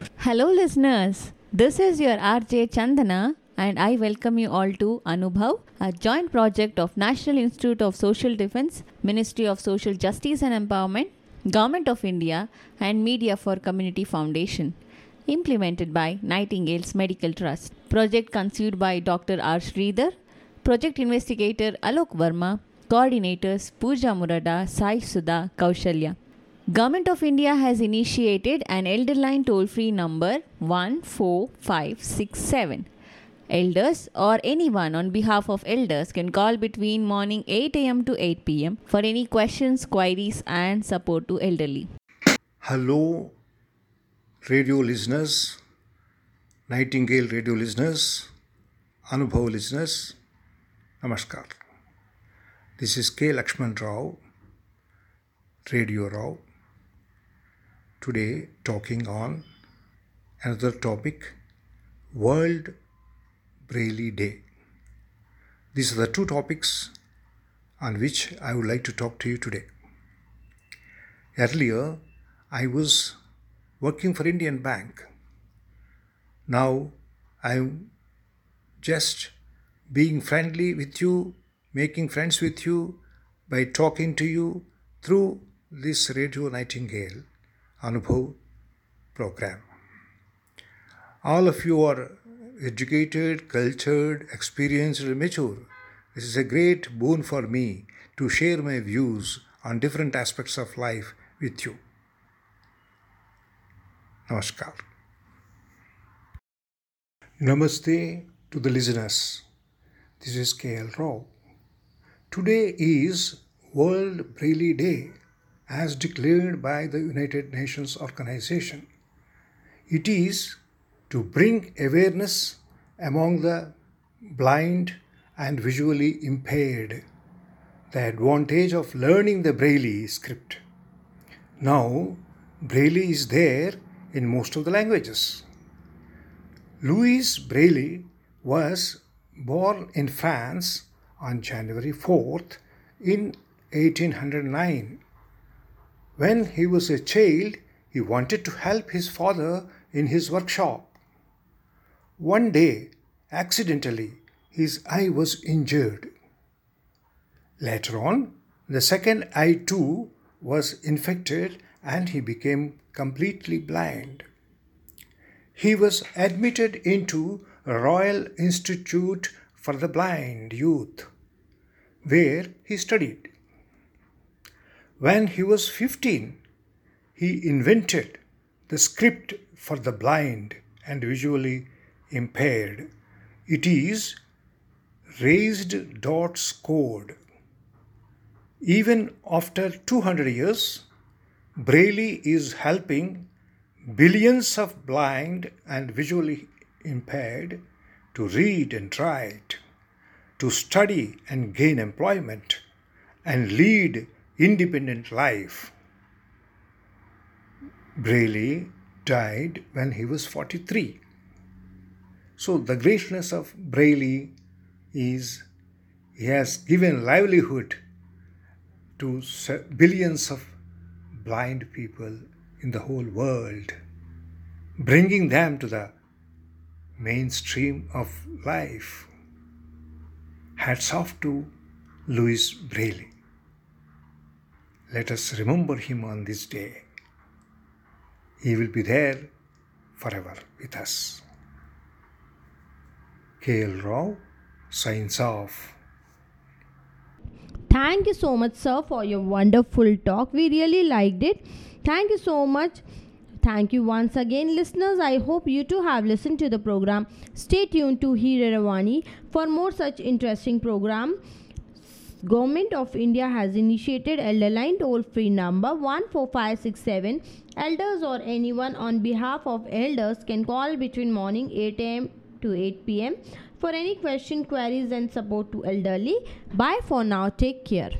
Hello, listeners. This is your RJ Chandana, and I welcome you all to Anubhav, a joint project of National Institute of Social Defense, Ministry of Social Justice and Empowerment, Government of India, and Media for Community Foundation. Implemented by Nightingale's Medical Trust. Project conceived by Dr. R. Sridhar, Project Investigator Alok Verma, Coordinators Pooja Murada, Sai Sudha, Kaushalya. Government of India has initiated an elder line toll free number 14567. Elders or anyone on behalf of elders can call between morning 8 am to 8 pm for any questions, queries and support to elderly. Hello, radio listeners, Nightingale radio listeners, Anubhav listeners, Namaskar. This is K. Lakshman Rao, Radio Rao, today talking on another topic World Braille Day. These are the two topics on which I would like to talk to you today. Earlier, I was working for Indian Bank. Now, I'm just being friendly with you, making friends with you by talking to you through this Radio Nightingale Anubhav program. All of you are educated, cultured, experienced, and mature. This is a great boon for me to share my views on different aspects of life with you. Namaskar. Namaste to the listeners. This is KL Rao. Today is World Braille Day as declared by the United Nations Organization. It is to bring awareness among the blind and visually impaired the advantage of learning the Braille script. Now, Braille is there in most of the languages. Louis Braille was born in France on January 4th in 1809. When he was a child, he wanted to help his father in his workshop. One day, accidentally, his eye was injured. Later on, the second eye too was infected and he became completely blind. He was admitted into Royal Institute for the Blind Youth, where he studied. When he was 15, he invented the script for the blind and visually impaired. It is raised dots code. Even after 200 years, Braille is helping billions of blind and visually impaired to read and write, to study and gain employment, and lead independent life. Braille died when he was 43. So, the greatness of Braille is he has given livelihood to billions of blind people in the whole world, bringing them to the mainstream of life. Hats off to Louis Braille. Let us remember him on this day. He will be there forever with us. KL Rao signs off. Thank you so much, sir, for your wonderful talk. We really liked it. Thank you so much. Thank you once again, listeners. I hope you too have listened to the program. Stay tuned to Hiravani for more such interesting program. Government of India has initiated Elder Line toll free number 14567. Elders or anyone on behalf of elders can call between morning 8 am to 8 pm for any question, queries, and support to elderly. Bye for now. Take care.